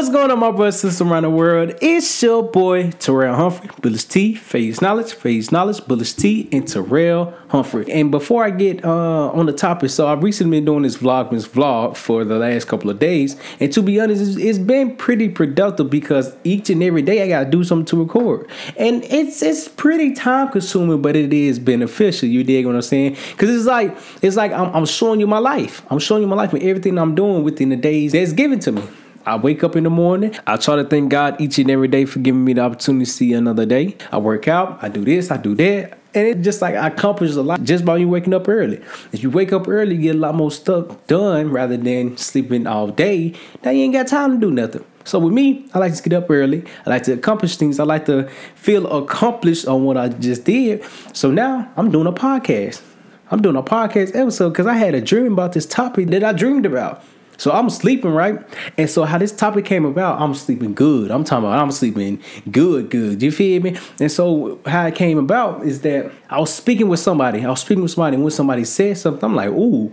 What's going on, my brothers and sisters around the world? It's your boy Terryl Humphrey, Bullish Tee, Phase Knowledge, Phase Knowledge, Bullish Tee, and Terryl Humphrey. And before I get uh, on the topic, so I've recently been doing this Vlogmas vlog for the last couple of days, and to be honest, it's, it's been pretty productive because each and every day I gotta do something to record, and it's it's pretty time consuming, but it is beneficial. You dig what I'm saying? Because it's like it's like I'm, I'm showing you my life. I'm showing you my life and everything I'm doing within the days that's given to me. I wake up in the morning. I try to thank God each and every day for giving me the opportunity to see another day. I work out. I do this. I do that. And it just like I accomplish a lot just by you waking up early. If you wake up early, you get a lot more stuff done rather than sleeping all day. Now you ain't got time to do nothing. So with me, I like to get up early. I like to accomplish things. I like to feel accomplished on what I just did. So now I'm doing a podcast. I'm doing a podcast episode because I had a dream about this topic that I dreamed about. So I'm sleeping, right? And so how this topic came about, I'm sleeping good. I'm talking about I'm sleeping good, good. You feel me? And so how it came about is that I was speaking with somebody. I was speaking with somebody, and when somebody said something, I'm like, ooh,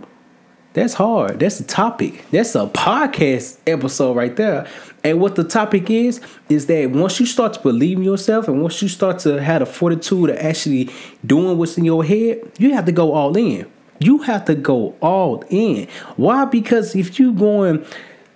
that's hard. That's a topic. That's a podcast episode right there. And what the topic is, is that once you start to believe in yourself and once you start to have the fortitude of actually doing what's in your head, you have to go all in. You have to go all in. Why? Because if you going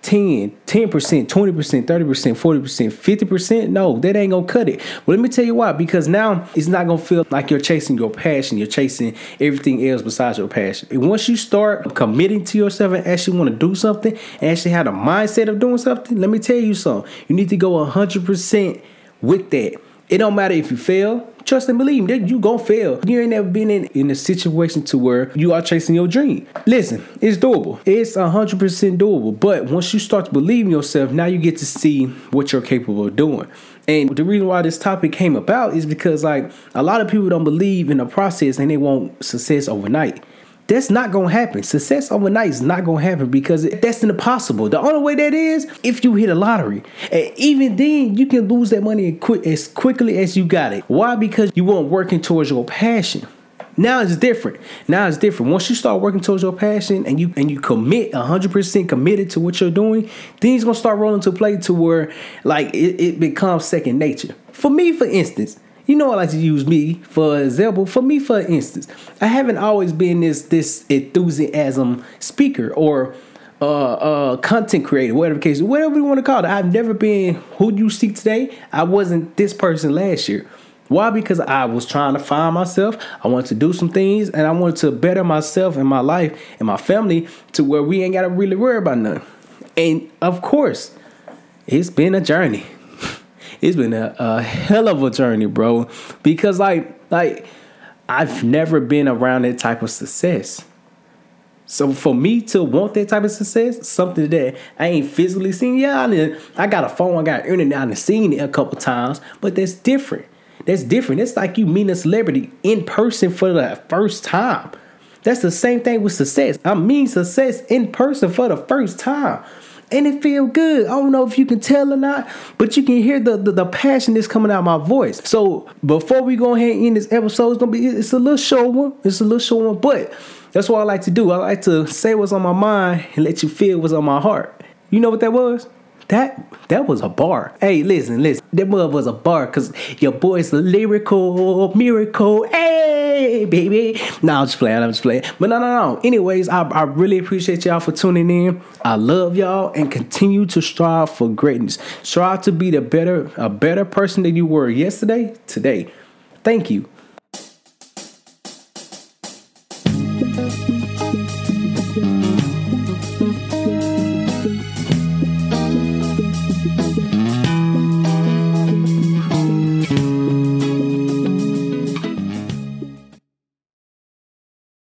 10, 10%, 20%, 30%, 40%, 50%, no, that ain't gonna cut it. But let me tell you why. Because now it's not gonna feel like you're chasing your passion, you're chasing everything else besides your passion. And once you start committing to yourself and actually want to do something and actually have the mindset of doing something, let me tell you something. You need to go 100% with that. It don't matter if you fail, Trust and believe that you gonna fail. You ain't never been in, in a situation to where you are chasing your dream. Listen, it's doable. It's hundred percent doable. But once you start to believe in yourself, now you get to see what you're capable of doing. And the reason why this topic came about is because like a lot of people don't believe in the process and they want success overnight. That's not gonna happen. Success overnight is not gonna happen because that's impossible. The only way that is if you hit a lottery, and even then you can lose that money as quickly as you got it. Why? Because you weren't working towards your passion. Now it's different. Now it's different. Once you start working towards your passion and you and you commit 100% committed to what you're doing, things gonna start rolling to play to where like it, it becomes second nature. For me, for instance, you know, I like to use me for example. For me, for instance, I haven't always been this this enthusiasm speaker or uh, uh, content creator, whatever case, whatever you want to call it. I've never been who you see today. I wasn't this person last year. Why? Because I was trying to find myself. I wanted to do some things, and I wanted to better myself and my life and my family to where we ain't got to really worry about nothing. And of course, it's been a journey it's been a, a hell of a journey, bro. Because like like I've never been around that type of success. So for me to want that type of success, something that I ain't physically seen, yeah, I, I got a phone, I got internet, I've seen it a couple times, but that's different. That's different. It's like you meet a celebrity in person for the first time. That's the same thing with success. I mean success in person for the first time and it feel good. I don't know if you can tell or not, but you can hear the, the, the passion that's coming out of my voice. So before we go ahead and end this episode, it's gonna be it's a little short one. It's a little short one, but that's what I like to do. I like to say what's on my mind and let you feel what's on my heart. You know what that was? That that was a bar. Hey, listen, listen. That mother was a bar because your boy's a lyrical miracle. Hey, baby. No, I'm just playing. I'm just playing. But no, no, no. Anyways, I, I really appreciate y'all for tuning in. I love y'all and continue to strive for greatness. Strive to be the better, a better person than you were yesterday, today. Thank you.